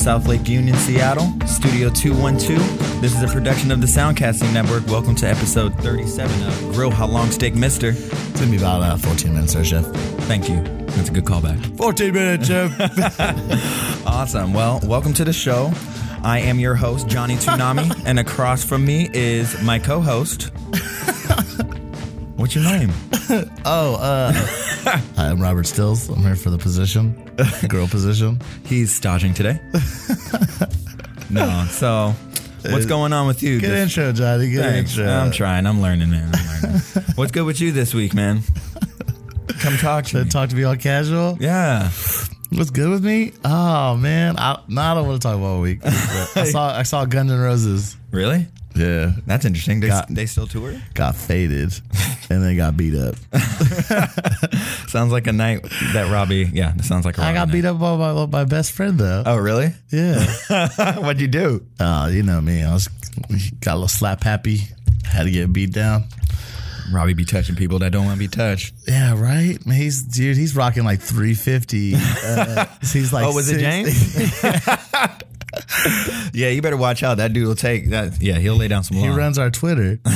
South Lake Union, Seattle, Studio 212. This is a production of the Soundcasting Network. Welcome to episode 37 of Grill How Long Steak Mister. It's gonna be about uh, 14 minutes, there, Chef. Thank you. That's a good callback. 14 minutes, Chef. Awesome. Well, welcome to the show. I am your host, Jhonny Tsunami, and across from me is my co host. What's your name? oh, uh, hi, I'm Robert Stills. I'm here for the position, girl position. He's staging today. no, so what's uh, going on with you? Good this- intro, Jhonny. Good Thanks. intro. I'm trying. I'm learning, man. I'm learning. What's good with you this week, man? Come talk to Should me. talk to me all casual. Yeah. What's good with me? Oh man, I, no, I don't want to talk about a week. I saw I saw Guns N' Roses. Really? Yeah, That's interesting. They, Got- they still tour? got faded, and then got beat up. Sounds like a night that Robby. Yeah, that sounds like a I Robby got night. beat up by my, my best friend though. Oh, really? Yeah. What'd you do? Oh, you know me. I was got a little slap happy. Had to get beat down. Robby be touching people that don't want to be touched. Yeah, right. Man, He's dude. He's rocking like 350. Uh, he's like. Oh, was it six- James? Yeah, you better watch out. That dude will take that. Yeah, he'll lay down some He runs our Twitter.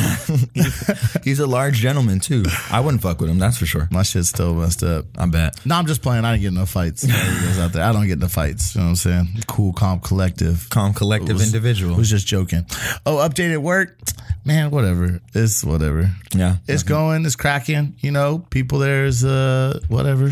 He's a large gentleman too. I wouldn't fuck with him. That's for sure. My shit's still messed up. I bet. No, I'm just playing. I didn't get no fights. All you guys out there, I don't get no fights. You know what I'm saying? Cool, calm, collective. Calm, collective Was- individual. Was just joking. Oh, updated work, man. Whatever. It's whatever. yeah, It's going. It's cracking. You know, people there's uh whatever.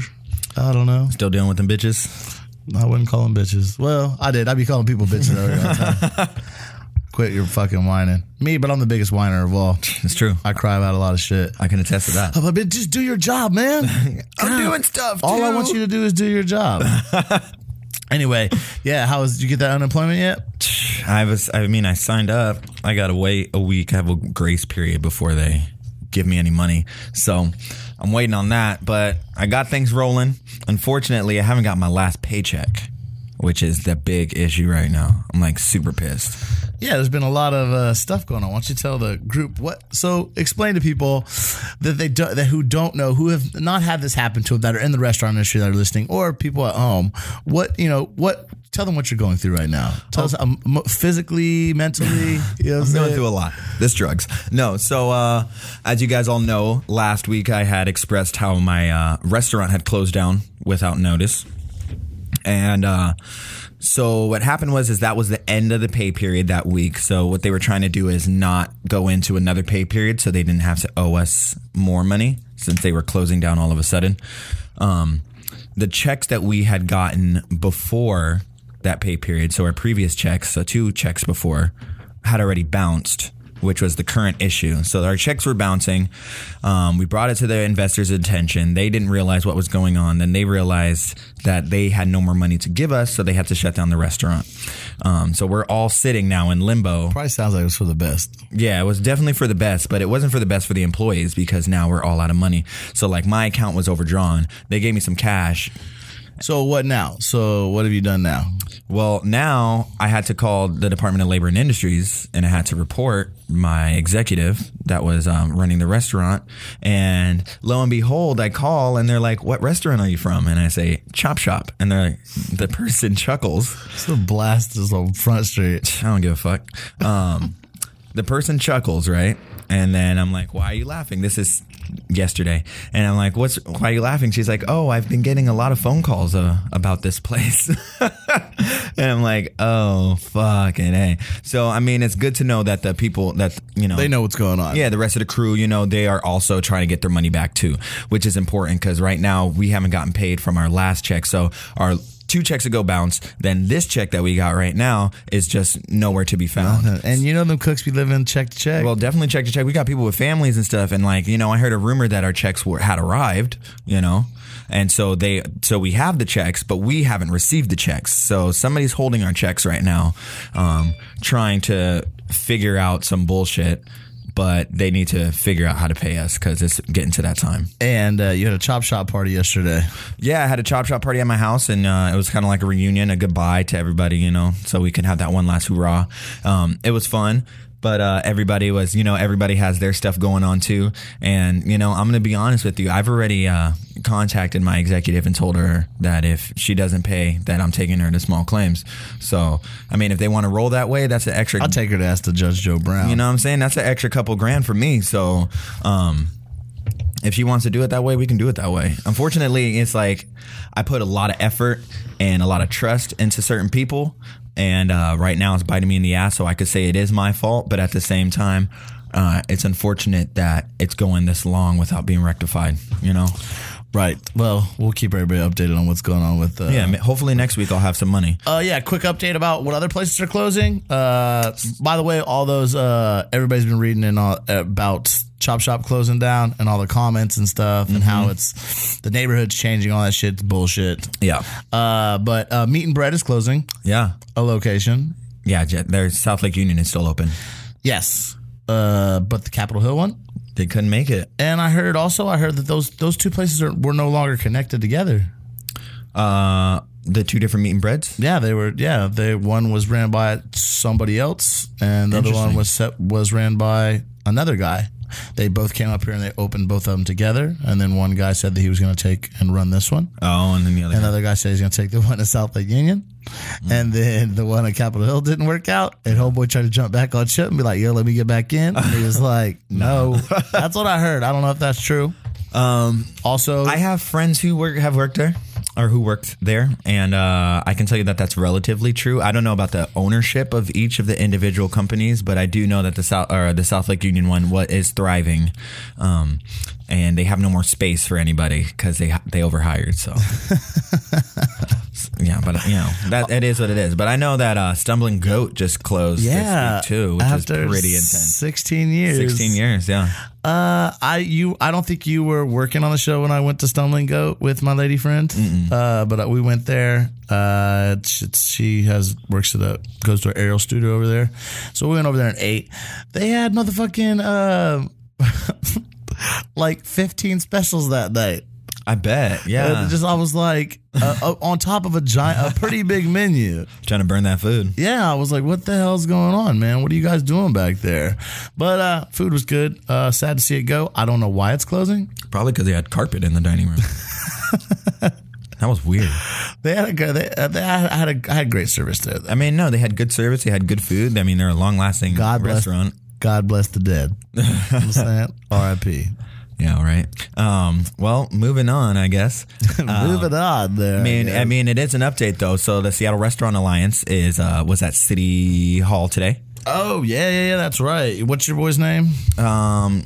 I don't know. still dealing with them bitches. I wouldn't call them bitches. Well, I did. I'd be calling people bitches all the time. Quit your fucking whining. Me, but I'm the biggest whiner of all. It's true. I cry about a lot of shit. I can attest to that. But just do your job, man. I'm doing stuff. All I want you to do is do your job. anyway, yeah. How was? Did you get that unemployment yet? I was. I mean, I signed up. I got to wait a week. I have a grace period before they give me any money. So I'm waiting on that. But I got things rolling. Unfortunately, I haven't got my last paycheck, which is the big issue right now. I'm like super pissed. Yeah, there's been a lot of uh, stuff going on. Why don't you tell the group what? So explain to people that they do, that who don't know, who have not had this happen to them, that are in the restaurant industry that are listening, or people at home. What you know? What? Tell them what you're going through right now. Tell us um, physically, mentally. You know I'm going through a lot. This drugs. No. So, uh, as you guys all know, last week I had expressed how my uh, restaurant had closed down without notice, and uh, so what happened was is that was the end of the pay period that week. So what they were trying to do is not go into another pay period, so they didn't have to owe us more money since they were closing down all of a sudden. Um, the checks that we had gotten before that pay period, so our previous checks, so two checks before, had already bounced, which was the current issue. So our checks were bouncing. Um, we brought it to the investors' attention. They didn't realize what was going on. Then they realized that they had no more money to give us, so they had to shut down the restaurant. Um, so we're all sitting now in limbo. Probably sounds like it was for the best. Yeah, it was definitely for the best, but it wasn't for the best for the employees because now we're all out of money. So like my account was overdrawn. They gave me some cash. So what now? So what have you done now? Well, now I had to call the Department of Labor and Industries and I had to report my executive that was um, running the restaurant. And lo and behold, I call and they're like, What restaurant are you from? And I say, Chop Shop. And they're like, The person chuckles. So blast is on Front Street. I don't give a fuck. Um, the person chuckles, right? And then I'm like, why are you laughing? This is yesterday. And I'm like, what's, why are you laughing? She's like, oh, I've been getting a lot of phone calls uh, about this place. and I'm like, oh, fucking A. So, I mean, it's good to know that the people that, you know, They know what's going on. yeah, the rest of the crew, you know, they are also trying to get their money back too, which is important because right now we haven't gotten paid from our last check. So our two checks ago bounced. Then this check that we got right now is just nowhere to be found. And you know them cooks be living check to check. Well, definitely check to check. We got people with families and stuff, and like you know, I heard a rumor that our checks were had arrived. You know, and so they so we have the checks, but we haven't received the checks. So somebody's holding our checks right now, um, trying to figure out some bullshit. But they need to figure out how to pay us because it's getting to that time. and uh, you had a chop shop party yesterday. Yeah, I had a chop shop party at my house, and uh, it was kind of like a reunion, a goodbye to everybody, you know, so we could have that one last hoorah. Um, it was fun. But uh, everybody was, you know, everybody has their stuff going on too. And you know, I'm gonna be honest with you. I've already uh, contacted my executive and told her that if she doesn't pay, that I'm taking her to small claims. So, I mean, if they want to roll that way, that's an extra. I'll take her to ask the Judge Joe Brown. You know what I'm saying? That's an extra couple grand for me. So, um, if she wants to do it that way, we can do it that way. Unfortunately, it's like I put a lot of effort and a lot of trust into certain people, and uh, right now it's biting me in the ass. So I could say it is my fault, but at the same time, uh, it's unfortunate that it's going this long without being rectified. You know? Right. Well, we'll keep everybody updated on what's going on with. Uh, Yeah. Hopefully next week I'll have some money. Uh, yeah, quick update about what other places are closing. Uh, by the way, all those uh, everybody's been reading in all, about Chop Shop closing down and all the comments and stuff and how it's the neighborhood's changing. All that shit's bullshit. Yeah. Uh, but uh, Meat and Bread is closing Yeah. a location. Yeah. There's South Lake Union is still open. Yes, uh, but the Capitol Hill one. They couldn't make it. And I heard also I heard that those those two places are were no longer connected together. Uh, the two different meat and breads. Yeah, they were. Yeah, they one was ran by somebody else, and the other one was set, was ran by another guy. They both came up here and they opened both of them together. And then one guy said that he was going to take and run this one. Oh, and then the other. Another guy said he's going to take the one at South Lake Union. And then the one at Capitol Hill didn't work out. And Homeboy tried to jump back on ship and be like, yo, let me get back in. And he was like, no. that's what I heard. I don't know if that's true. Um, Also, I have friends who work have worked there or who worked there, and uh, I can tell you that that's relatively true. I don't know about the ownership of each of the individual companies, but I do know that the South or the South Lake Union one what is thriving, um, and they have no more space for anybody because they they overhired. So. Yeah, but you know that it is what it is. But I know that uh, Stumbling Goat just closed yeah, this week too, which is pretty intense. 16 years. Sixteen years, yeah. Uh, I you I don't think you were working on the show when I went to Stumbling Goat with my lady friend. Uh, but we went there. Uh, it's, it's- she has works at a goes to an aerial studio over there. So we went over there and ate. They had motherfucking uh, like fifteen specials that night. I bet, yeah. Uh, just I was like uh, uh, on top of a giant, a pretty big menu. Trying to burn that food. Yeah, I was like, what the hell's going on, man? What are you guys doing back there? But uh, food was good. Uh, sad to see it go. I don't know why it's closing. Probably because they had carpet in the dining room. that was weird. They had a good. They, uh, they I had a I had great service there. I mean, no, they had good service. They had good food. I mean, they're a long-lasting God bless. restaurant. God bless the dead. You know what I'm saying? R.I.P. Yeah, all right. Um, well, moving on, I guess. Moving on there. I mean, guess. I mean, it is an update though. So the Seattle Restaurant Alliance is uh, was at City Hall today. oh yeah, yeah, yeah. That's right. What's your boy's name? Um,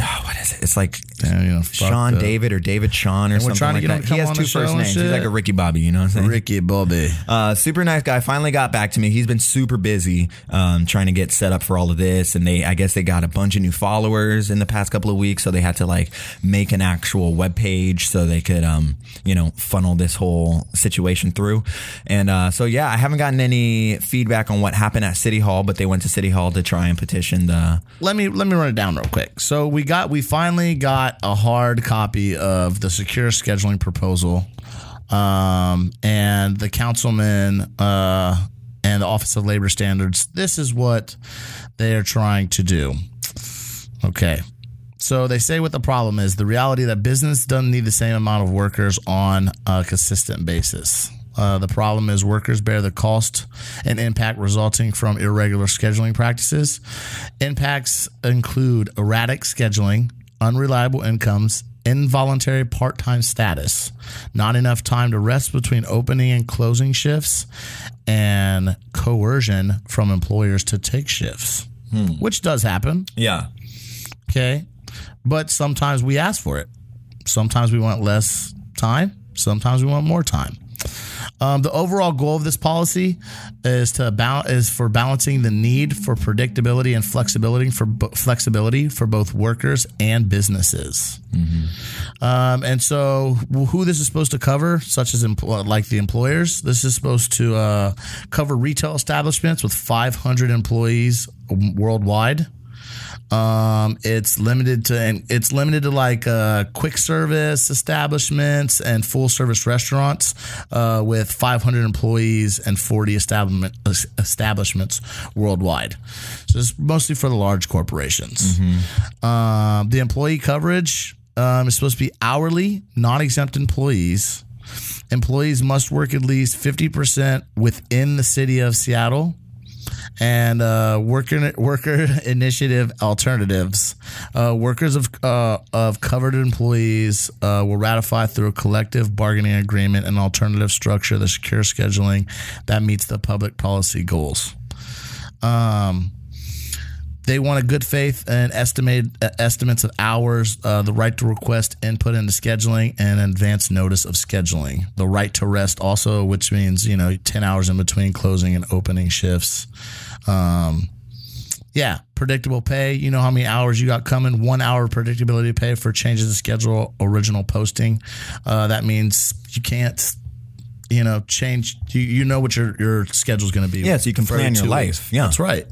oh, what is it? It's like Damn, you know, Sean up. David or David Sean or something like that. He has two first names. He's like a Ricky Bobby. You know what I'm saying? Ricky Bobby. Uh, super nice guy. Finally got back to me. He's been super busy um, trying to get set up for all of this, and they, I guess, they got a bunch of new followers in the past couple of weeks, so they had to like make an actual web page so they could, um, you know, funnel this whole situation through. And uh, so, yeah, I haven't gotten any feedback on what happened at City Hall, but they went to City Hall to try and petition the. let me let me run it down real quick. So we got we finally got a hard copy of the secure scheduling proposal, um, and the councilman uh, and the Office of Labor Standards. This is what they are trying to do. Okay. So they say what the problem is the reality that business doesn't need the same amount of workers on a consistent basis. Uh, the problem is workers bear the cost and impact resulting from irregular scheduling practices. Impacts include erratic scheduling, unreliable incomes, involuntary part time status, not enough time to rest between opening and closing shifts, and coercion from employers to take shifts, which does happen. Yeah. Okay. But sometimes we ask for it. Sometimes we want less time. Sometimes we want more time. Um, the overall goal of this policy is to is for balancing the need for predictability and flexibility for bo- flexibility for both workers and businesses. Um, and so, who this is supposed to cover, such as empl- like the employers, this is supposed to uh, cover retail establishments with 500 employees worldwide Um, it's limited to and it's limited to like uh, quick service establishments and full service restaurants uh, with 500 employees and 40 establishment, establishments worldwide. So it's mostly for the large corporations. Um, the employee coverage um, is supposed to be hourly, non exempt employees. Employees must work at least 50% within the city of Seattle and uh, worker worker initiative alternatives. Uh, workers of uh, of covered employees uh, will ratify through a collective bargaining agreement an alternative structure the secure scheduling that meets the public policy goals. Um, they want a good faith and estimate uh, estimates of hours, uh, the right to request input into scheduling, and advance notice of scheduling. The right to rest also, which means you know ten hours in between closing and opening shifts. Um, yeah, predictable pay. You know how many hours you got coming. One hour predictability pay for changes to schedule original posting. Uh, that means you can't. You know, change. You, you know what your your schedule's going to be. Yeah, so you can plan your life. weeks. Yeah. that's right.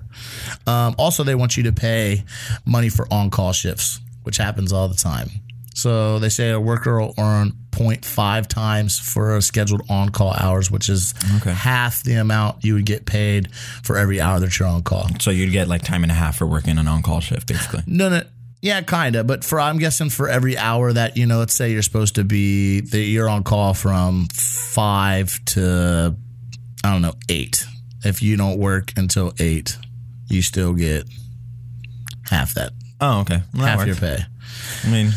Um, also, they want you to pay money for on call shifts, which happens all the time. So they say a worker will earn 0.5 times for a scheduled on call hours, which is Okay. half the amount you would get paid for every hour that you're on call. So you'd get like time and a half for working an on call shift, basically. No, no. Yeah, kind of. But for I'm guessing for every hour that you know, let's say you're supposed to be that you're on call from five to I don't know eight. If you don't work until eight, you still get half that, Oh, okay. Well, half works. your pay. I mean,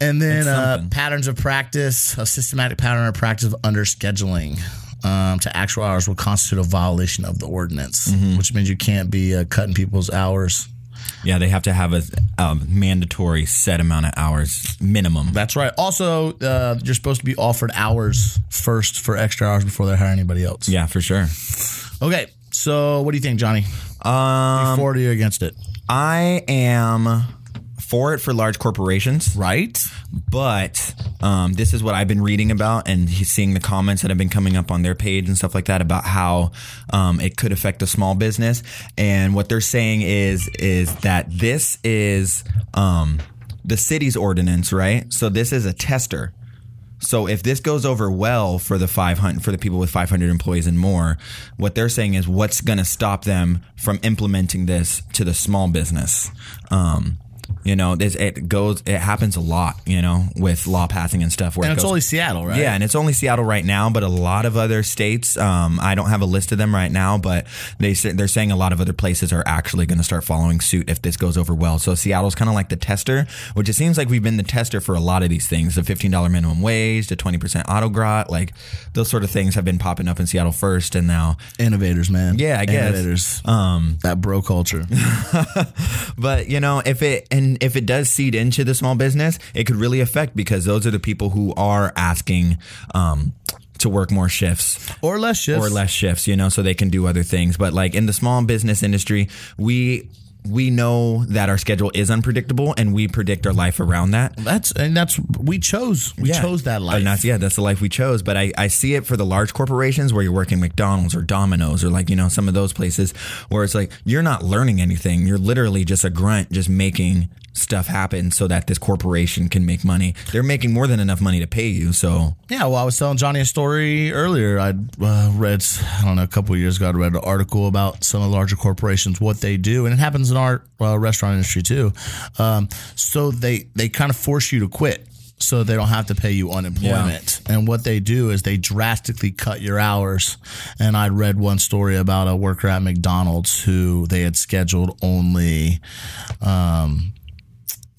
And then uh, patterns of practice, a systematic pattern of practice of under scheduling um, to actual hours will constitute a violation of the ordinance, Mm-hmm. which means you can't be uh, cutting people's hours. Yeah, they have to have a, a mandatory set amount of hours minimum. That's right. Also, uh, you're supposed to be offered hours first for extra hours before they hire anybody else. Yeah, for sure. Okay. So, what do you think, Jhonny? Um, For or you against it? I am for it for large corporations. Right. But um, this is what I've been reading about and seeing the comments that have been coming up on their page and stuff like that about how um, it could affect a small business. And what they're saying is is that this is um, the city's ordinance, right? So this is a tester. So if this goes over well for the 500 for the people with 500 employees and more, what they're saying is what's going to stop them from implementing this to the small business. Um, you know, this it goes it happens a lot, you know, with law passing and stuff where And it it's goes- only Seattle, right? yeah, and it's only Seattle right now, but a lot of other states. Um, I don't have a list of them right now, but they they're saying a lot of other places are actually going to start following suit if this goes over well. So Seattle's kind of like the tester, which it seems like we've been the tester for a lot of these things: the fifteen dollar minimum wage, the twenty percent auto grat, like those sort of things have been popping up in Seattle first, and now, Innovators, man. yeah, I guess. Innovators. Um, that bro culture. but you know, if it and if it does seed into the small business, it could really affect because those are the people who are asking um, to work more shifts or less shifts. or less shifts, you know, so they can do other things. But like in the small business industry, we we know that our schedule is unpredictable and we predict our life around that. That's and that's we chose. We Yeah. chose that life. And that's yeah, that's the life we chose. But I, I see it for the large corporations where you're working McDonald's or Domino's or like, you know, some of those places where it's like you're not learning anything. You're literally just a grunt just making stuff happen so that this corporation can make money. They're making more than enough money to pay you. So Yeah, well, I was telling Johnny a story earlier. I uh, read, I don't know, a couple of years ago, I read an article about some of the larger corporations, what they do, and it happens in our uh, restaurant industry too. Um, so they they kind of force you to quit. So they don't have to pay you unemployment. And what they do is they drastically cut your hours. And I read one story about a worker at McDonald's who they had scheduled only um,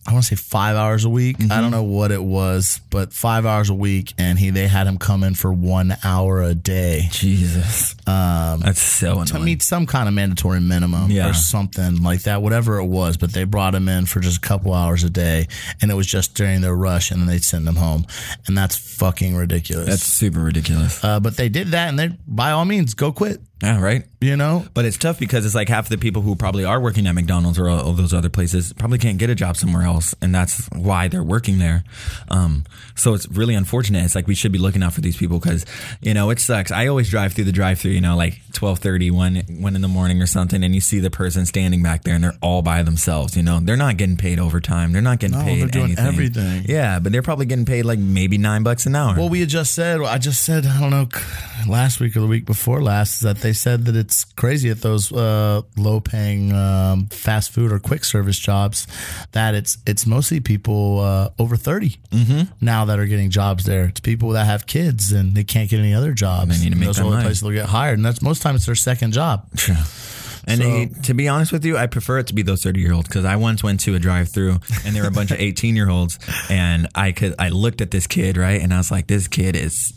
I want to say five hours a week. I don't know what it was, but five hours a week, and he they had him come in for one hour a day Jesus. Um, that's so to annoying. meet some kind of mandatory minimum Yeah. or something like that, whatever it was. But they brought him in for just a couple hours a day, and it was just during their rush, and then they'd send him home, and that's fucking ridiculous. That's super ridiculous. uh, but they did that, and they by all means go quit. Yeah, right. You know, But it's tough because it's like half the people who probably are working at McDonald's or all, all those other places probably can't get a job somewhere else, and that's why they're working there. Um, so it's really unfortunate. It's like we should be looking out for these people because you know it sucks. I always drive through the drive-through, you know, like 12:30, one one in the morning or something, and you see the person standing back there, and they're all by themselves. You know, they're not getting paid overtime. They're not getting No, paid they're doing anything. everything. Yeah, but they're probably getting paid like maybe nine bucks an hour. Well, we had just said, I just said, I don't know, last week or the week before last, is that they said that it's crazy at those uh, low paying um, fast food or quick service jobs that it's it's mostly people uh, over 30 now that are getting jobs there. It's people that have kids and they can't get any other jobs. They need to make Those are the only places they'll get hired. And that's most time it's their second job. And So- they, to be honest with you, I prefer it to be those 30 year olds because I once went to a drive through and there were a bunch of 18 year olds and I could, I looked at this kid, right? And I was like, this kid is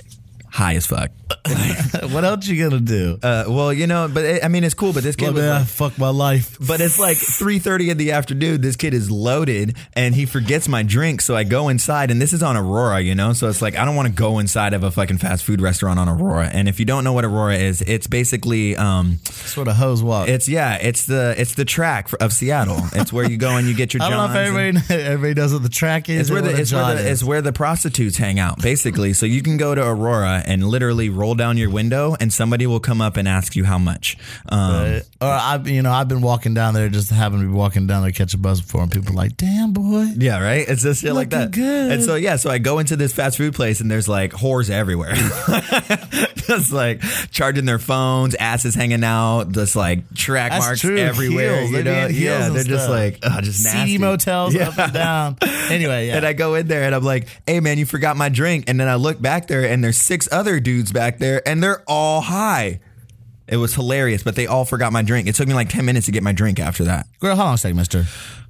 high as fuck. what else you gonna do? Uh, well, you know, but it, I mean, it's cool, but this kid Well, was man, like- fuck my life. but it's like 3.30 in the afternoon this kid is loaded and he forgets my drink so i go inside and this is on aurora you know so it's like i don't want to go inside of a fucking fast food restaurant on aurora and if you don't know what aurora is it's basically um Sort of hose walk. it's yeah it's the it's the track of seattle it's where you go and you get your I don't know if everybody everybody knows what the track is. it's where, the, it's, where the, is. it's where the prostitutes hang out, basically. So you can go to Aurora and literally roll down your window, and somebody will come up and ask you how much. Um, Right. Or I, you know, I've been walking down there, just happen to be walking down there, catch a bus before, and people are like, "Damn, boy." Yeah, right. It's just shit like that. good. And so yeah, so I go into this fast food place and there's like whores everywhere, just like charging their phones, asses hanging out, just like track That's marks true. everywhere. Heels. You know, yeah, they're just stuff. like oh, just nasty. Seedy motels Yeah. up and down. Anyway, yeah. And I go in there and I'm like, "Hey man, you forgot my drink." And then I look back there and there's six other dudes back there and they're all high. It was hilarious, but they all forgot my drink. It took me like 10 minutes to get my drink after that. Girl, how long take, Mister?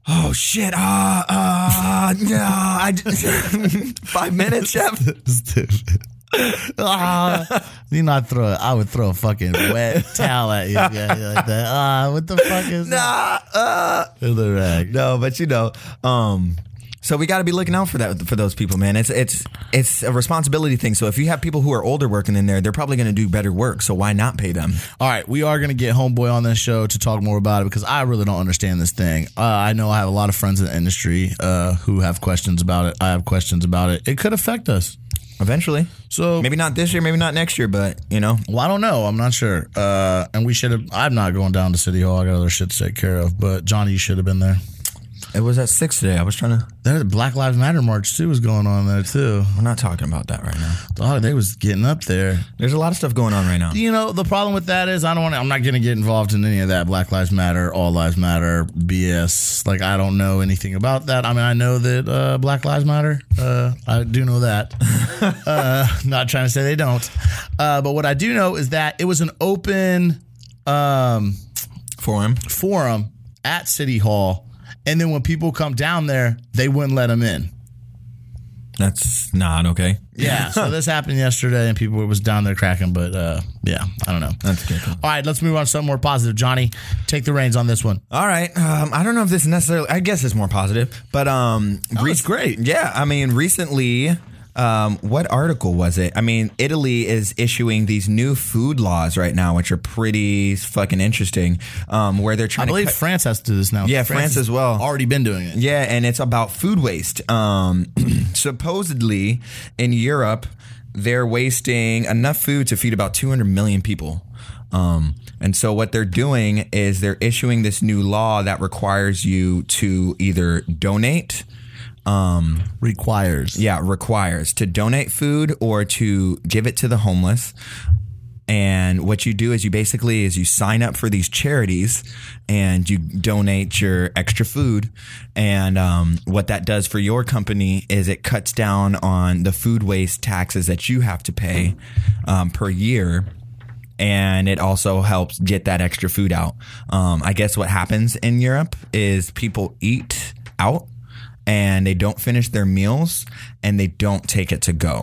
Oh shit! Ah, ah, no! I five minutes, chef. Stupid. ah, you not throw. I would throw a fucking wet towel at you. Yeah, like that. Ah, what the fuck is that? Nah, uh, In the rag. no, but you know, um, so we got to be looking out for that for those people, man. It's it's it's a responsibility thing. So if you have people who are older working in there, they're probably going to do better work. So why not pay them? All right, we are going to get Homeboy on this show to talk more about it because I really don't understand this thing. Uh, I know I have a lot of friends in the industry uh, who have questions about it. I have questions about it. It could affect us. Eventually, So maybe not this year, maybe not next year, but you know, Well, I don't know. I'm not sure. Uh, and we should have. I'm not going down to City Hall. I got other shit to take care of. But Jhonny, you should have been there. It was at six today. I was trying to. The Black Lives Matter march too was going on there too. We're not talking about that right now. Dog, they was getting up there. There's a lot of stuff going on right now. You know, the problem with that is I don't want. I'm not going to get involved in any of that Black Lives Matter, All Lives Matter BS. Like I don't know anything about that. I mean, I know that uh, Black Lives Matter. Uh, I do know that. uh, not trying to say they don't. Uh, but what I do know is that it was an open. Um, For him, forum at City Hall, and then when people come down there, they wouldn't let them in. that's not okay. Yeah, so this happened yesterday, and people was down there cracking. But uh, yeah, I don't know. That's good. All right, let's move on to something more positive. Jhonny, take the reins on this one. All right. Um, I don't know if this necessarily. I guess it's more positive, but um, it's great. Yeah, I mean, recently, um, what article was it? I mean, Italy is issuing these new food laws right now, which are pretty fucking interesting. Um, where they're trying. I believe to cut, France has to do this now. Yeah, France has as well. Already been doing it. yeah, and it's about food waste. Um, supposedly in Europe, they're wasting enough food to feed about 200 million people. Um, and so what they're doing is they're issuing this new law that requires you to either donate, um, Requires. yeah, requires to donate food or to give it to the homeless. And what you do is you basically is you sign up for these charities and you donate your extra food. And um, what that does for your company is it cuts down on the food waste taxes that you have to pay um, per year and it also helps get that extra food out. Um, I guess what happens in Europe is people eat out and they don't finish their meals and they don't take it to go.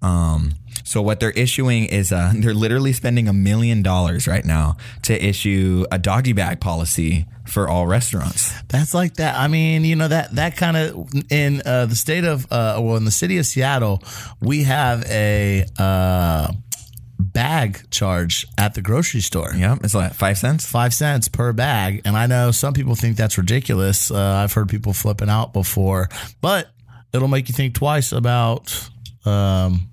Um, so what they're issuing is uh, they're literally spending a million dollars right now to issue a doggy bag policy for all restaurants. That's like that. I mean, you know that that kind of in uh, the state of uh, well, in the city of Seattle, we have a uh, bag charge at the grocery store. Yeah, it's like five cents. Five cents per bag, and I know some people think that's ridiculous. Uh, I've heard people flipping out before, but it'll make you think twice about um,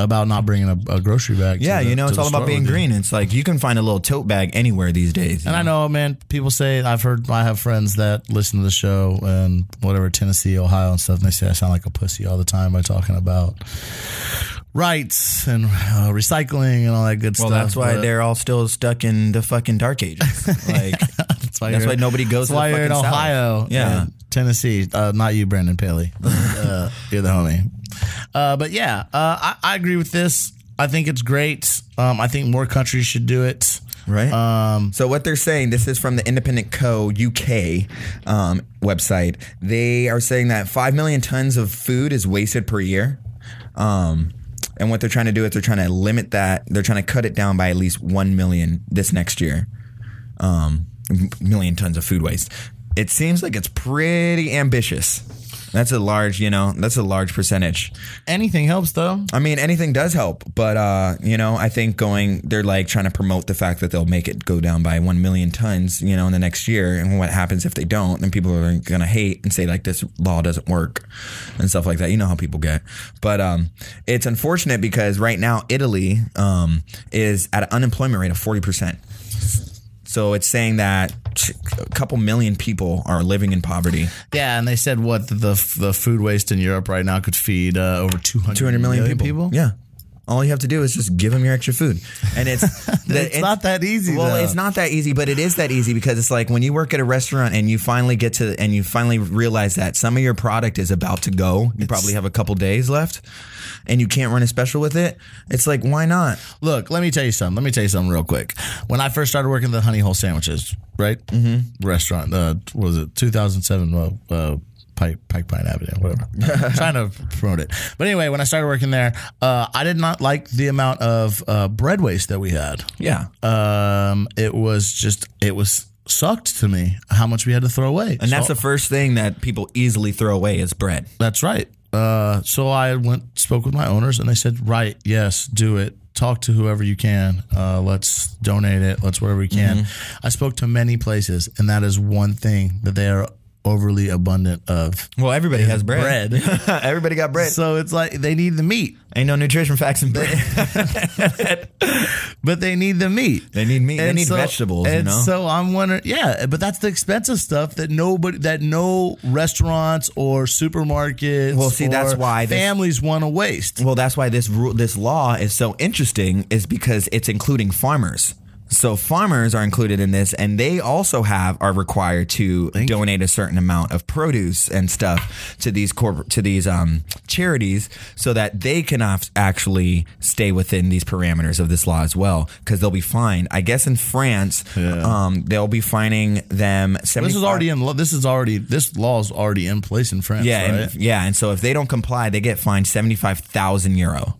about not bringing a, a grocery bag. Yeah, the- you know, it's all about being green. It's like you can find a little tote bag anywhere these days. And I know, man, people say I've heard I have friends that listen to the show and whatever Tennessee, Ohio, and stuff, and they say I sound like a pussy all the time by talking about rights and uh, recycling and all that good well, stuff. Well, that's why but they're all still stuck in the fucking dark ages. Like, that's why, that's why nobody goes That's to why the you're in South. Ohio, Yeah. Tennessee. Uh, not you, Brandon Paley. uh, you're the homie. Uh, but yeah, uh, I, I agree with this. I think it's great. Um, I think more countries should do it. right? Um, So what they're saying, this is from the Independent Co. UK um, website. They are saying that five million tons of food is wasted per year. Um, and what they're trying to do is they're trying to limit that. They're trying to cut it down by at least one million this next year. Um, million tons of food waste. It seems like it's pretty ambitious. That's a large, you know, that's a large percentage. anything helps, though. I mean, anything does help, but uh, you know, I think going they're like trying to promote the fact that they'll make it go down by one million tons, you know, in the next year. And what happens if they don't? Then people are gonna hate and say like this law doesn't work and stuff like that. You know how people get. But um, it's unfortunate because right now Italy um, is at an unemployment rate of forty percent. So it's saying that a couple million people are living in poverty. Yeah, and they said what the the, food waste in Europe right now could feed uh, over 200, 200 million people. Yeah. All you have to do is just give them your extra food, and it's the- It's not that easy, Well, though. it's not that easy, but it is that easy because it's like when you work at a restaurant and you finally get to and you finally realize that some of your product is about to go. You probably have a couple days left, and you can't run a special with it. It's like why not? Look, let me tell you something. Let me tell you something real quick. When I first started working the Honey Hole Sandwiches, right? Mm-hmm. Restaurant, uh, what was it, 2007, well, uh, Pike, Pike Pine Avenue, whatever. Trying to promote it. But anyway, when I started working there, uh, I did not like the amount of uh, bread waste that we had. Yeah, Um, it was just, it was sucked to me how much we had to throw away. and that's the first thing that people easily throw away is bread. That's right. Uh, so I went spoke with my owners, and they said, "Right, yes, do it. Talk to whoever you can. Uh, let's donate it. Let's wherever we can." I spoke to many places, and that is one thing that they are overly abundant of. Well, everybody has bread. Bread. everybody got bread. So it's like they need the meat, Ain't no nutrition facts in bread. but they need the meat. They need meat. They need so- vegetables. You know. so I'm wondering, yeah, but that's the expensive stuff that nobody, that no restaurants or supermarkets, Well, see, that's why this- families want to waste. Well, that's why this rule, this law is so interesting, is because it's including farmers. So farmers are included in this, and they also have are required to donate a certain amount of produce and stuff to these corporate to these um, charities, so that they can actually stay within these parameters of this law as well, because they'll be fined. I guess in France, um, they'll be fining them. 75, This is already in. This is already. This law is already in place in France. yeah, right? and, yeah, and so if they don't comply, they get fined seventy five thousand euro.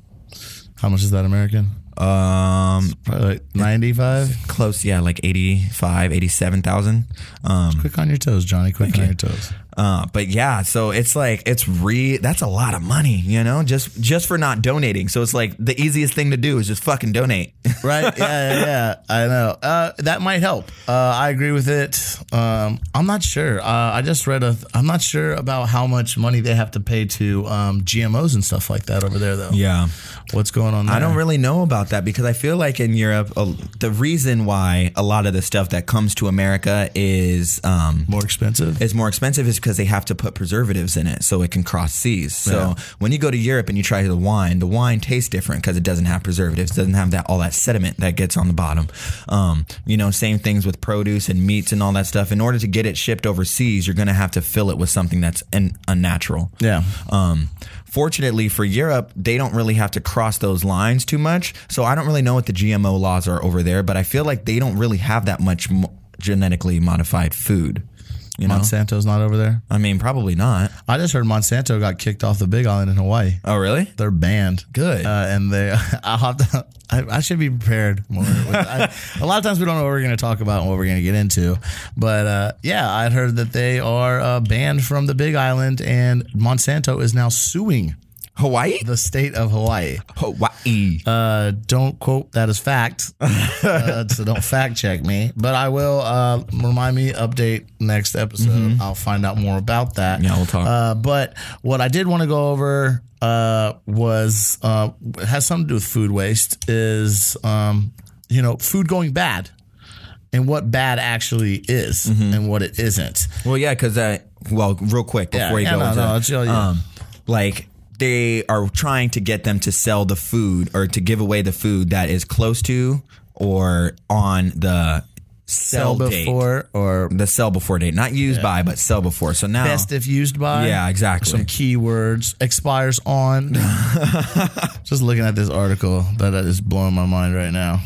How much is that American? Um, like ninety-five. close yeah like 85 87,000 um Quick on your toes, Jhonny. Quick on your toes. Uh but yeah so it's like it's re that's a lot of money you know just just for not donating so it's like the easiest thing to do is just fucking donate Right? Yeah, yeah, yeah. I know. Uh, that might help. Uh, I agree with it. Um, I'm not sure. Uh, I just read a. I'm not sure about how much money they have to pay to um, GMOs and stuff like that over there, though. yeah What's going on? There? I don't really know about that because I feel like in Europe, uh, the reason why a lot of the stuff that comes to America is um, more expensive. is more expensive is because they have to put preservatives in it so it can cross seas. So when you go to Europe and you try the wine, the wine tastes different because it doesn't have preservatives, doesn't have that all that sediment that gets on the bottom. Um, you know, same things with produce and meats and all that stuff. In order to get it shipped overseas, you're going to have to fill it with something that's un- unnatural. Yeah. Um, fortunately for Europe, they don't really have to cross those lines too much. So I don't really know what the GMO laws are over there, but I feel like they don't really have that much mo- genetically modified food. You know, Monsanto's not over there. I mean, probably not. I just heard Monsanto got kicked off the Big Island in Hawaii. Oh, really? They're banned. Good. Uh, and they, I'll have to. I, I should be prepared more. With, I, a lot of times we don't know what we're going to talk about and what we're going to get into, but uh, yeah, I'd heard that they are uh, banned from the Big Island, and Monsanto is now suing Hawaii? The state of Hawaii. Hawaii. Uh, don't quote that as fact, uh, so don't fact check me. But I will uh, remind me update next episode. I'll find out more about that. Mm-hmm. Yeah, we'll talk. Uh, but what I did want to go over uh, was uh, has something to do with food waste. Is um, you know food going bad, and what bad actually is, Mm-hmm. and what it isn't. Well, yeah, because uh, well, real quick before Yeah, you yeah, go no, into no, it's- yeah. um, like they are trying to get them to sell the food or to give away the food that is close to or on the sell, Sell date. before or the sell before date, not used by, but sell before. So now, best if used by. yeah, exactly. some keywords expires on just looking at this article that is blowing my mind right now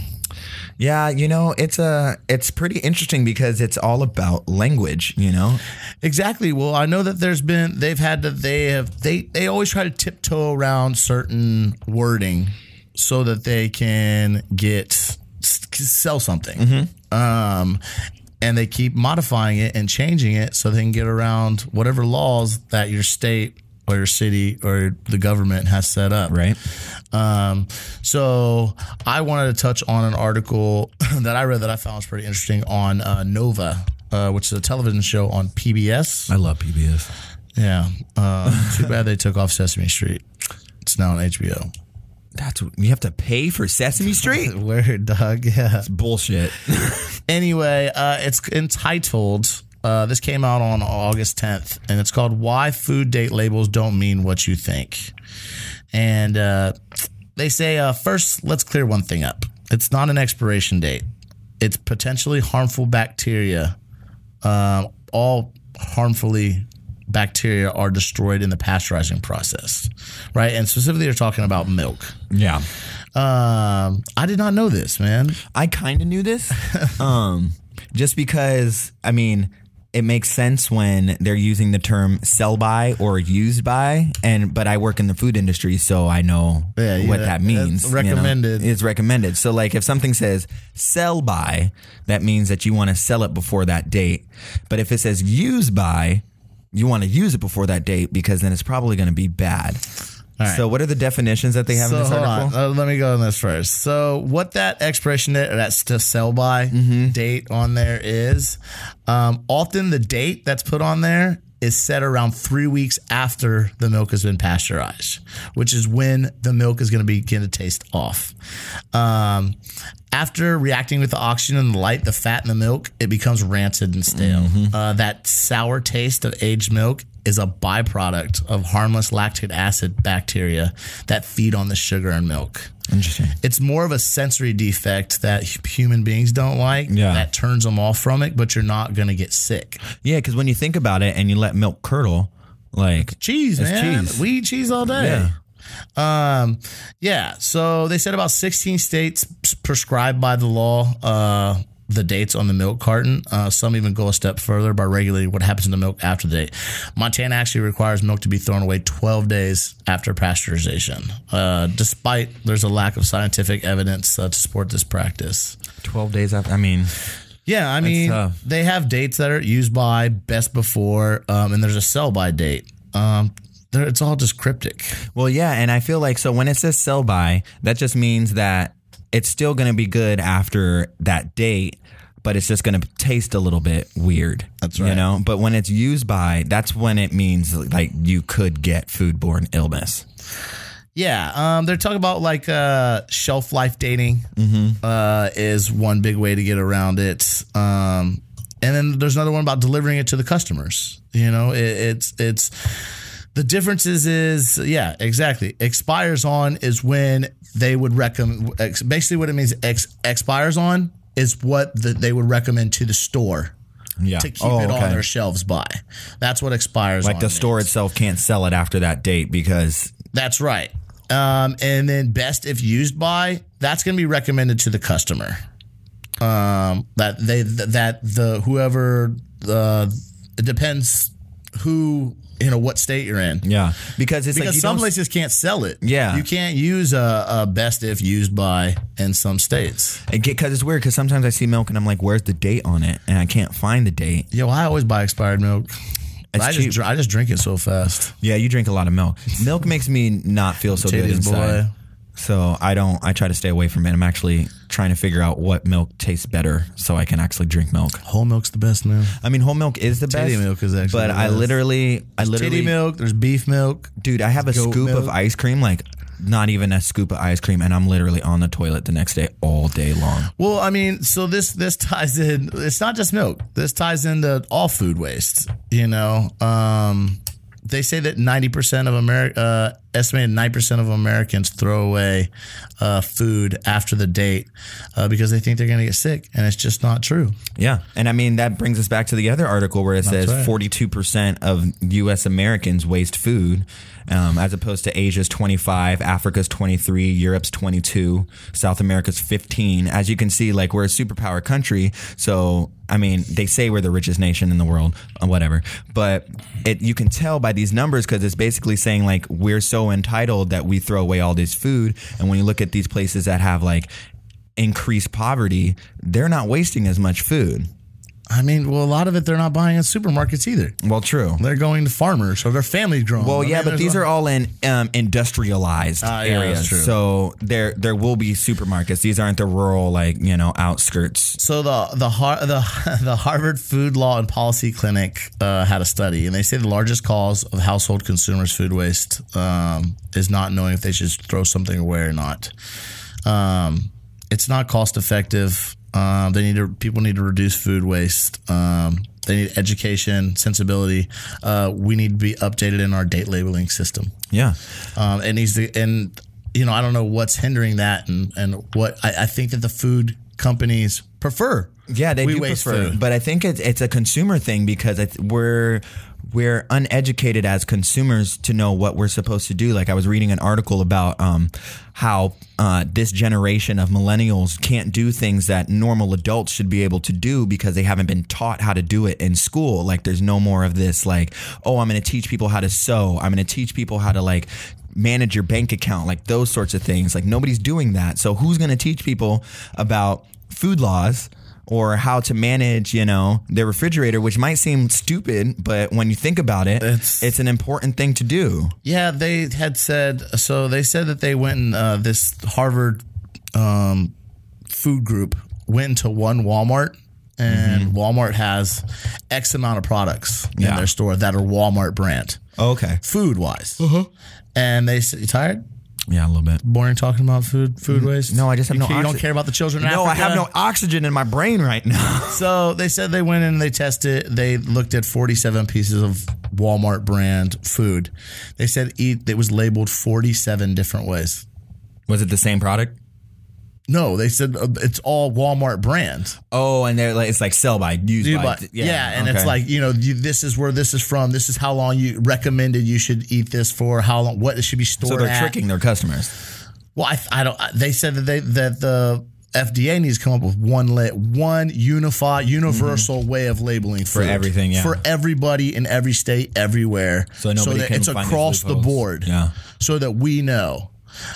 Yeah, you know, it's a it's pretty interesting because it's all about language, you know. exactly. Well i know that there's been they've had that they have they they always try to tiptoe around certain wording so that they can get sell something. Um and they keep modifying it and changing it so they can get around whatever laws that your state or your city or the government has set up Right. Um, so I wanted to touch on an article that I read that I found was pretty interesting on uh, Nova, uh, which is a television show on PBS. I love PBS. Yeah. Um, too bad they took off Sesame Street. It's now on HBO. That's you have to pay for Sesame Street. Weird, dog. Yeah. Bullshit. Anyway, uh, it's entitled. Uh, this came out on August 10th, and it's called "Why Food Date Labels Don't Mean What You Think." And uh, they say, uh, first, let's clear one thing up. It's not an expiration date. It's potentially harmful bacteria. Um, all harmfully bacteria are destroyed in the pasteurizing process, right? And specifically, they're talking about milk. yeah. Um, I did not know this, man. I kind of knew this, um, just because I mean it makes sense when they're using the term "sell by" or "used by," and but I work in the food industry, so I know Yeah, yeah, what that means. you know. recommended. It's recommended. So like if something says "sell by," that means that you want to sell it before that date. But if it says "used by," you want to use it before that date because then it's probably going to be bad. Right. So what are the definitions that they have in this hold article? on. Uh, let me go on this first. So, what that expiration date or that's to sell by Mm-hmm. date on there is, um, often the date that's put on there is set around three weeks after the milk has been pasteurized, which is when the milk is going to begin to taste off. Um, after reacting with the oxygen and the light, the fat in the milk, it becomes rancid and stale. Mm-hmm. Uh, that sour taste of aged milk is a byproduct of harmless lactic acid bacteria that feed on the sugar in milk. Interesting. It's more of a sensory defect that human beings don't like Yeah. that turns them off from it, but you're not going to get sick. Yeah, because when you think about it and you let milk curdle, like Cheese, man. cheese. We eat cheese all day. Um, yeah. So they said about 16 states prescribed by the law uh, the dates on the milk carton. Uh, some even go a step further by regulating what happens in the milk after the date. Montana actually requires milk to be thrown away 12 days after pasteurization, uh, despite there's a lack of scientific evidence uh, to support this practice. twelve days after. I mean, Yeah, I mean, tough. they have dates that are used by, best before, um, and there's a sell by date. Um, it's all just cryptic. well, yeah, and I feel like so when it says sell by, that just means that it's still going to be good after that date, but it's just going to taste a little bit weird. That's right. You know, but when it's used by, that's when it means like you could get foodborne illness. Yeah, um, they're talking about like uh, shelf life dating uh, is one big way to get around it. Um, and then there's another one about delivering it to the customers. You know, it, it's it's the difference is is yeah exactly expires on is when they would recommend basically what it means ex- expires on is what the, they would recommend to the store Yeah, to keep Oh, it on their shelves by. That's what expires Like the means. store itself can't sell it after that date because That's right. Um, and then best if used by, that's going to be recommended to the customer. Um, that they that the whoever uh, it depends who you know what state you're in. yeah, because it's Because like some places can't sell it. Yeah. you can't use a, a best if used by in some states. And because it's weird. Because sometimes I see milk and I'm like, "Where's the date on it?" And I can't find the date. Yo, I always buy expired milk. I cheap. just I just drink it so fast. yeah, you drink a lot of milk. Milk makes me not feel so good inside. boy. So I don't. I try to stay away from it. I'm actually trying to figure out what milk tastes better, so I can actually drink milk. Whole milk's the best, man. I mean, whole milk is the Titty best. milk is actually But I literally, I literally, Titty milk. There's beef milk. dude, I have a scoop of ice cream, like not even a scoop of ice cream, and I'm literally on the toilet the next day all day long. Well, I mean, so this this ties in. It's not just milk. This ties into all food waste. You know, um, they say that ninety percent of America, uh, estimated 9% of Americans throw away uh, food after the date uh, because they think they're going to get sick, and it's just not true. Yeah, and I mean that brings us back to the other article where it says right. 42 percent of U.S. Americans waste food, um, as opposed to Asia's 25, Africa's 23, Europe's 22, South America's 15. As you can see, like we're a superpower country, so I mean they say we're the richest nation in the world, uh, whatever, but it you can tell by these numbers because it's basically saying like we're so entitled that we throw away all this food, and when you look at these places that have like increased poverty, they're not wasting as much food. I mean, well, a lot of it they're not buying in supermarkets either. Well, true. They're going to farmers, or their family growing. Well, I yeah, mean, but these a- are all in um, industrialized Ah, yeah, areas, that's true. so there there will be supermarkets. These aren't the rural, like you know, outskirts. So the the Har- the the Harvard Food Law and Policy Clinic uh, had a study, and they say the largest cause of household consumers' food waste um, is not knowing if they should throw something away or not. Um, it's not cost effective. Um, they need to people need to reduce food waste. Um, they need education, sensibility. Uh, we need to be updated in our date labeling system. Yeah, Um, it needs to, and you know, I don't know what's hindering that, and and what I, I think that the food companies prefer. yeah, they we do prefer, food. but I think it's it's a consumer thing because we're we're uneducated as consumers to know what we're supposed to do. Like I was reading an article about um, how uh, this generation of millennials can't do things that normal adults should be able to do because they haven't been taught how to do it in school. Like there's no more of this like, oh, I'm going to teach people how to sew. I'm going to teach people how to like manage your bank account, like those sorts of things. Like nobody's doing that. So who's going to teach people about food laws? Or how to manage, you know, their refrigerator, which might seem stupid, but when you think about it, It's- it's an important thing to do. Yeah, they had said so. They said that they went and uh, this Harvard um, food group went into one Walmart, and Walmart has X amount of products in their store that are Walmart brand, Okay. food wise. Uh-huh. And they said, "You tired? Yeah, a little bit. Boring talking about food, food waste? No, I just have you no ca- You don't care about the children. No, I have no oxygen in my brain right now. So they said they went in and they tested. They looked at 47 pieces of Walmart brand food. They said eat. It was labeled 47 different ways. Was it the same product? No, they said uh, it's all Walmart brand. Oh, and they're like it's like sell by use by. yeah, and it's okay. like you know you, this is where this is from. This is how long you recommended you should eat this for. How long? What it should be stored. so they're at. tricking their customers. Well, I, I don't. They said that they that the FDA needs to come up with one lit, one unified, universal way of labeling food Mm-hmm. everything, yeah. for everybody in every state, everywhere. So nobody that can it's find these across the loopholes. board. Yeah. so that we know.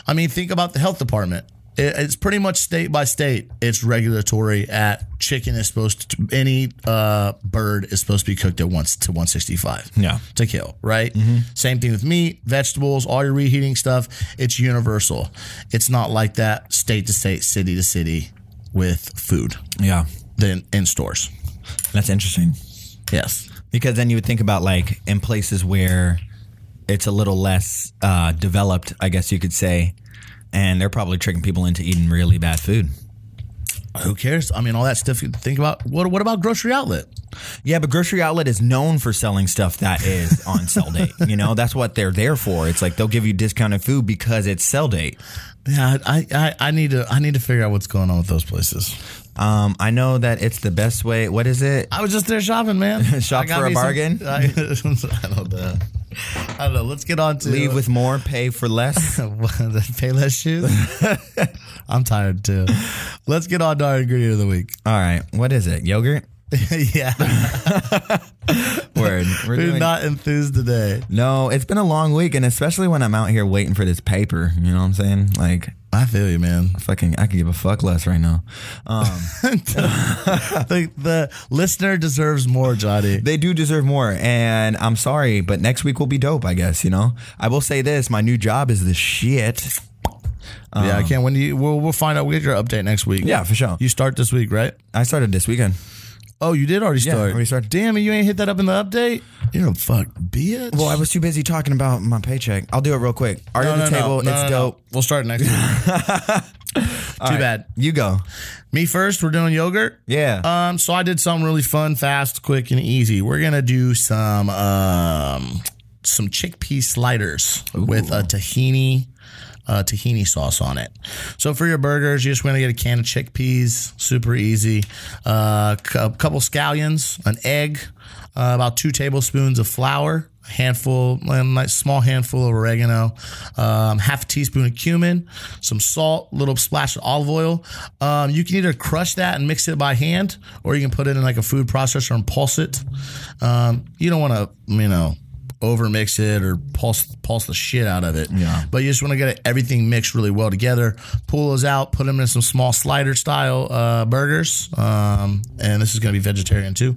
I mean, think about the health department. It, it's pretty much state by state. It's regulatory. At chicken is supposed to any uh, bird is supposed to be cooked at once to one sixty five. Yeah. to kill. Right. Mm-hmm. Same thing with meat, vegetables, all your reheating stuff. It's universal. It's not like that state to state, city to city with food Yeah, than in stores. that's interesting. Yes. Because then you would think about like in places where it's a little less uh, developed, I guess you could say, and they're probably tricking people into eating really bad food. Who cares? I mean, all that stuff you think about. What, what about grocery outlet? Yeah, but grocery outlet is known for selling stuff that is on sell date. You know, that's what they're there for. It's like they'll give you discounted food because it's sell date. Yeah, I, I, I need to I need to figure out what's going on with those places. Um, I know that it's the best way. What is it? I was just there shopping, man. Shop for a me some- bargain? I, I don't know. I don't know. Let's get on to Leave with more, pay for less. the Payless shoes. I'm tired too. Let's get on to our ingredient of the week. All right, what is it? Yogurt? yeah, Word. We're we're doing- not enthused today. No, it's been a long week, and especially when I'm out here waiting for this paper. You know what I'm saying? Like, I feel you, man. Fucking, I could give a fuck less right now. Um, the, the listener deserves more, Jhonny. they do deserve more, and I'm sorry, but next week will be dope. I guess you know. I will say this: my new job is the shit. yeah, I can't. When do you? We'll, we'll find out. We'll get your update next week. Yeah, for sure. You start this week, right? I started this weekend. Oh, you did already Yeah, start. already started. Damn it, you ain't hit that up in the update. You're a fuck bitch. Well, I was too busy talking about my paycheck. I'll do it real quick. Art no, of the no, table, no, no, it's no, dope. no. We'll start next week. Too bad. You go. Me first. We're doing yogurt. Yeah. Um, so I did something really fun, fast, quick, and easy. We're gonna do some um some chickpea sliders with a tahini uh, tahini sauce on it. So for your burgers, you just want to get a can of chickpeas, super easy. Uh, a couple scallions, an egg, uh, about two tablespoons of flour, a handful, a nice small handful of oregano, um, half a teaspoon of cumin, some salt, little splash of olive oil. Um, you can either crush that and mix it by hand, or you can put it in like a food processor and pulse it. Um, you don't want to, you know over mix it or pulse pulse the shit out of it. Yeah. But you just want to get everything mixed really well together. Pull those out, put them in some small slider style uh, burgers. Um, and this is going to be vegetarian too.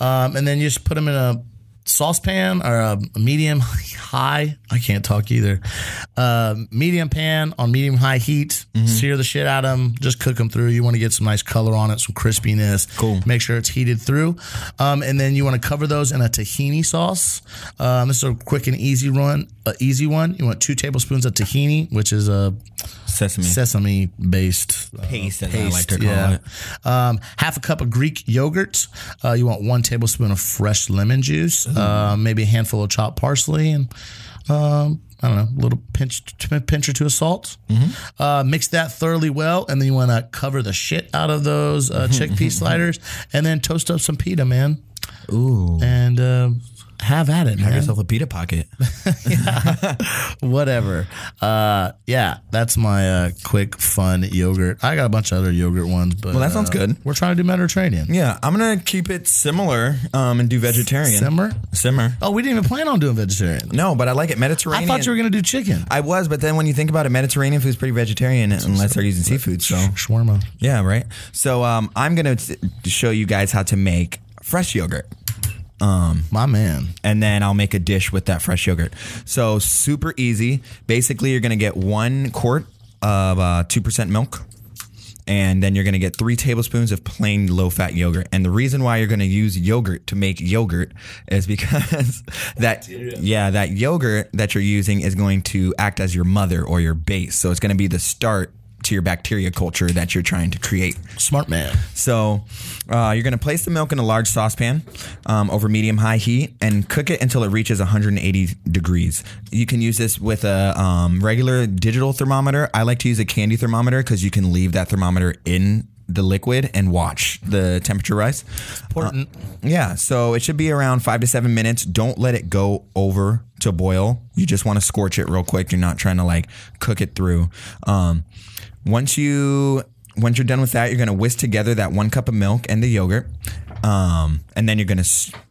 Um, and then you just put them in a saucepan or a medium high. I can't talk either. Uh, medium pan on medium high heat. Sear the shit out of them. Just cook them through. You want to get some nice color on it, some crispiness. Cool. Make sure it's heated through. Um, and then you want to cover those in a tahini sauce. Um, this is a quick and easy run, a easy one. You want two tablespoons of tahini, which is a Sesame. sesame based Paste, as I like to call yeah. it. Um, half a cup of Greek yogurt. Uh, you want one tablespoon of fresh lemon juice. Uh, maybe a handful of chopped parsley and um, I don't know, a little pinch, pinch or two of salt. Uh, mix that thoroughly well, and then you want to cover the shit out of those uh, chickpea sliders, and then toast up some pita, man, Ooh. and uh, have at it, Have man. yourself a pita pocket. Whatever. Uh, yeah, that's my uh, quick, fun yogurt. I got a bunch of other yogurt ones, but Well, that sounds uh, good. We're trying to do Mediterranean. Yeah, I'm gonna keep it similar um, and do vegetarian. Simmer. Simmer. Oh, we didn't even plan on doing vegetarian. No, but I like it Mediterranean. I thought you were gonna do chicken. I was, but then when you think about it, Mediterranean food's pretty vegetarian unless they're using seafood. So Shawarma. yeah, right. So um, I'm gonna t- show you guys how to make fresh yogurt. My man. and then I'll make a dish with that fresh yogurt. So super easy. Basically, you're gonna get one quart of uh, two percent milk, and then you're gonna get three tablespoons of plain low-fat yogurt. And the reason why you're gonna use yogurt to make yogurt is because that yeah that yogurt that you're using is going to act as your mother or your base. So it's gonna be the start to your bacteria culture that you're trying to create. Smart man. So uh, you're going to place the milk in a large saucepan um, over medium high heat and cook it until it reaches 180 degrees. You can use this with a um, regular digital thermometer. I like to use a candy thermometer because you can leave that thermometer in the liquid and watch the temperature rise. Important. Yeah, so it should be around five to seven minutes. Don't let it go over to boil. You just want to scorch it real quick. You're not trying to like cook it through. Um, once you once you're done with that, you're gonna whisk together that one cup of milk and the yogurt, um, and then you're gonna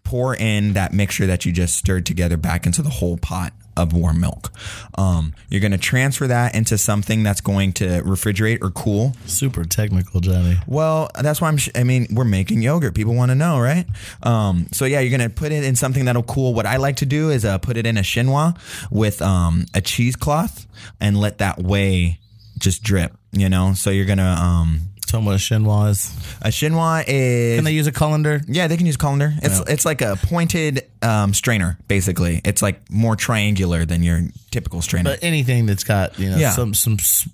pour in that mixture that you just stirred together back into the whole pot of warm milk. Um, you're gonna transfer that into something that's going to refrigerate or cool. Super technical, Jhonny. Well, that's why I'm. Sh- I mean, we're making yogurt. People want to know, right? Um, so yeah, you're gonna put it in something that'll cool. What I like to do is uh, put it in a chinois with um, a cheesecloth and let that whey just drip. You know, so you're gonna um, Tell them what a chinois is. a chinois is. Can they use a colander? yeah, they can use a colander. It's it's like a pointed um, strainer, basically. It's like more triangular than your typical strainer. But anything that's got you know Yeah. some some s-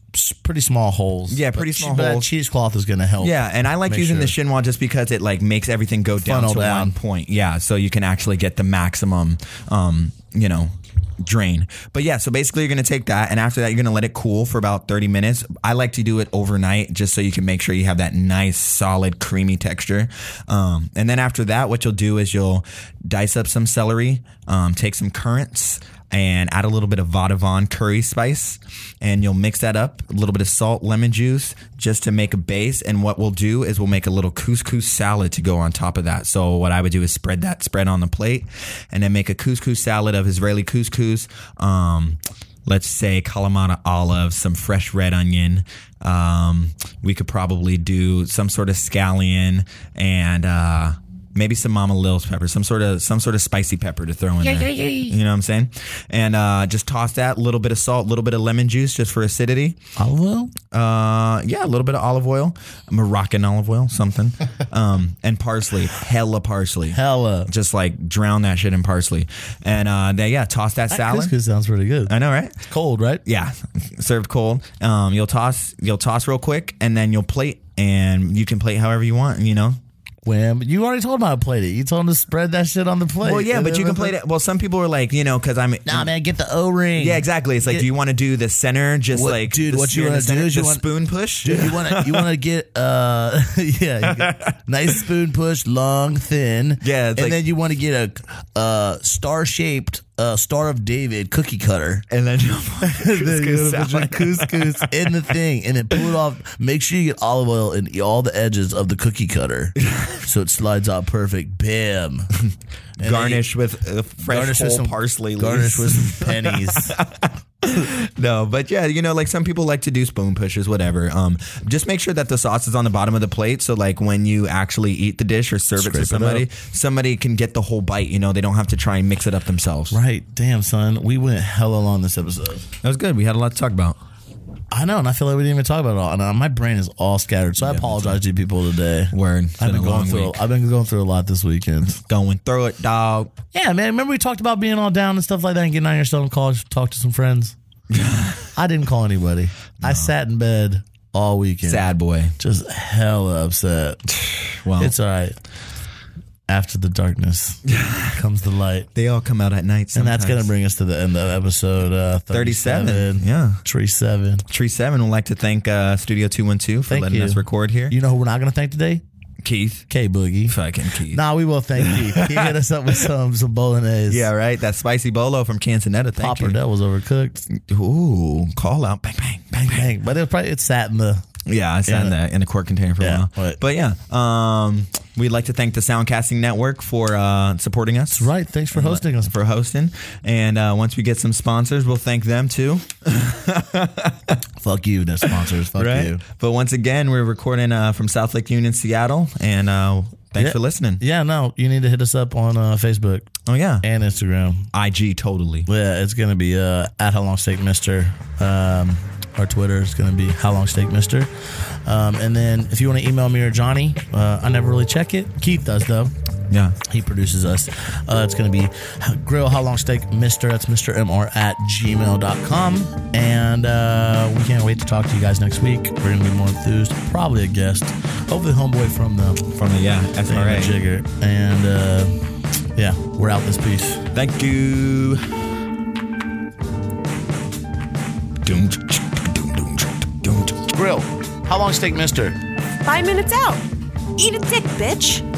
pretty small holes. Yeah, But pretty small but holes. cheesecloth is going to help. Yeah, and I like using the sure. chinois just because it like makes everything go down Funnel to down. one point. Yeah, so you can actually get the maximum, um, you know, drain. But yeah, so basically you're gonna take that, and after that you're gonna let it cool for about 30 minutes. I like to do it overnight just so you can make sure you have that nice, solid, creamy texture. Um, and then after that, what you'll do is you'll dice up some celery, um, take some currants and add a little bit of Vadouvan curry spice, and you'll mix that up. A little bit of salt, lemon juice, just to make a base. And what we'll do is we'll make a little couscous salad to go on top of that. So what I would do is spread that spread on the plate, and then make a couscous salad of Israeli couscous. Um, let's say Kalamata olives, some fresh red onion. Um, we could probably do some sort of scallion and uh, maybe some Mama Lil's pepper, some sort of some sort of spicy pepper to throw in there. You know what I'm saying? And uh, just toss that, a little bit of salt, a little bit of lemon juice just for acidity. Olive oil? Uh, yeah, a little bit of olive oil, Moroccan olive oil, something, um, and parsley, hella parsley. Hella. Just like drown that shit in parsley, and uh, then yeah, toss that, salad. Couscous sounds pretty good. I know, right? It's Cold, right? Yeah, served cold. Um, you'll toss, you'll toss real quick, and then you'll plate, and you can plate however you want. You know, Wham. You already told him how to plate it. You told him to spread that shit on the plate. Well, yeah, but you can play it. Well, some people are like, you know, because I'm. Nah, man, get the O ring. Yeah, exactly. It's like, Get- do you want to do the center, just What- like, dude, the what you in wanna the center, do is you the want- spoon push? Dude, you want to you want to get uh yeah, you get nice spoon push, long, thin. Yeah, and like- then you want to get a uh star shaped uh Star of David cookie cutter. and then And then you put your couscous in the thing, and then pull it off. Make sure you get olive oil in all the edges of the cookie cutter, so it slides out perfect. Bam. And then you- garnish with uh, fresh garnish whole with some parsley. Garnish with some pennies. no, but yeah, you know, like some people like to do spoon pushes, whatever. Um, just make sure that the sauce is on the bottom of the plate, so like when you actually eat the dish or serve Scrape it it to somebody, up. somebody can get the whole bite. You know, they don't have to try and mix it up themselves. right. Damn, son. We went hella long this episode. That was good. We had a lot to talk about. I know, and I feel like we didn't even talk about it all. And uh, my brain is all scattered. So I apologize to you people today. Word. It's I've been been a long going through. week. I've been going through a lot this weekend. Going through it, dog. Yeah, man. Remember we talked about being all down and stuff like that, and getting on yourself and call, talk to some friends. I didn't call anybody. I sat in bed all weekend, Sad boy. just hella upset. Well, It's all right. After the darkness comes the light. they all come out at night. And that's going to bring us to the end of episode uh, 37. 37. Yeah. Tree 7. Tree Seven would like to thank uh, Studio Two One Two for Thank letting you. us record here. You know who we're not going to thank today? Keith, K Boogie. fucking Keith. Nah, we will thank Keith. He hit us up with some some bolognese. Yeah, right. That spicy bolo from Cantinetta. Thank Popper, you. that was overcooked. Ooh, call out, bang, bang, bang, bang. But it probably it sat in the. Yeah, I sat in that in a quart container for Yeah, a while. right. But yeah, um, we'd like to thank the Soundcasting Network for uh, supporting us. Right. Thanks for hosting us. For hosting, and uh, once we get some sponsors, we'll thank them too. Fuck you, no sponsors. Fuck you. But once again, we're recording uh, from South Lake Union, Seattle, and uh, thanks Yeah. for listening. Yeah, no, you need to hit us up on uh, Facebook Oh yeah, and Instagram. IG totally. Yeah, it's gonna be uh, at How Long Steak Mister. Um, our Twitter is gonna be How Long Steak Mister. Um, and then if you want to email me or Jhonny, uh, I never really check it. Keith does though. Yeah. He produces us. Uh, it's going to be Grill How Long Steak Mr. That's Mr. MR at gmail.com. And uh, we can't wait to talk to you guys next week. We're going to be more enthused. Probably a guest. Hopefully, homeboy from the From the yeah FRA. Jigger. And uh, yeah, we're out this piece. Thank you. Doom. Grill How Long Steak Mister. Five minutes out. Eat a dick, bitch.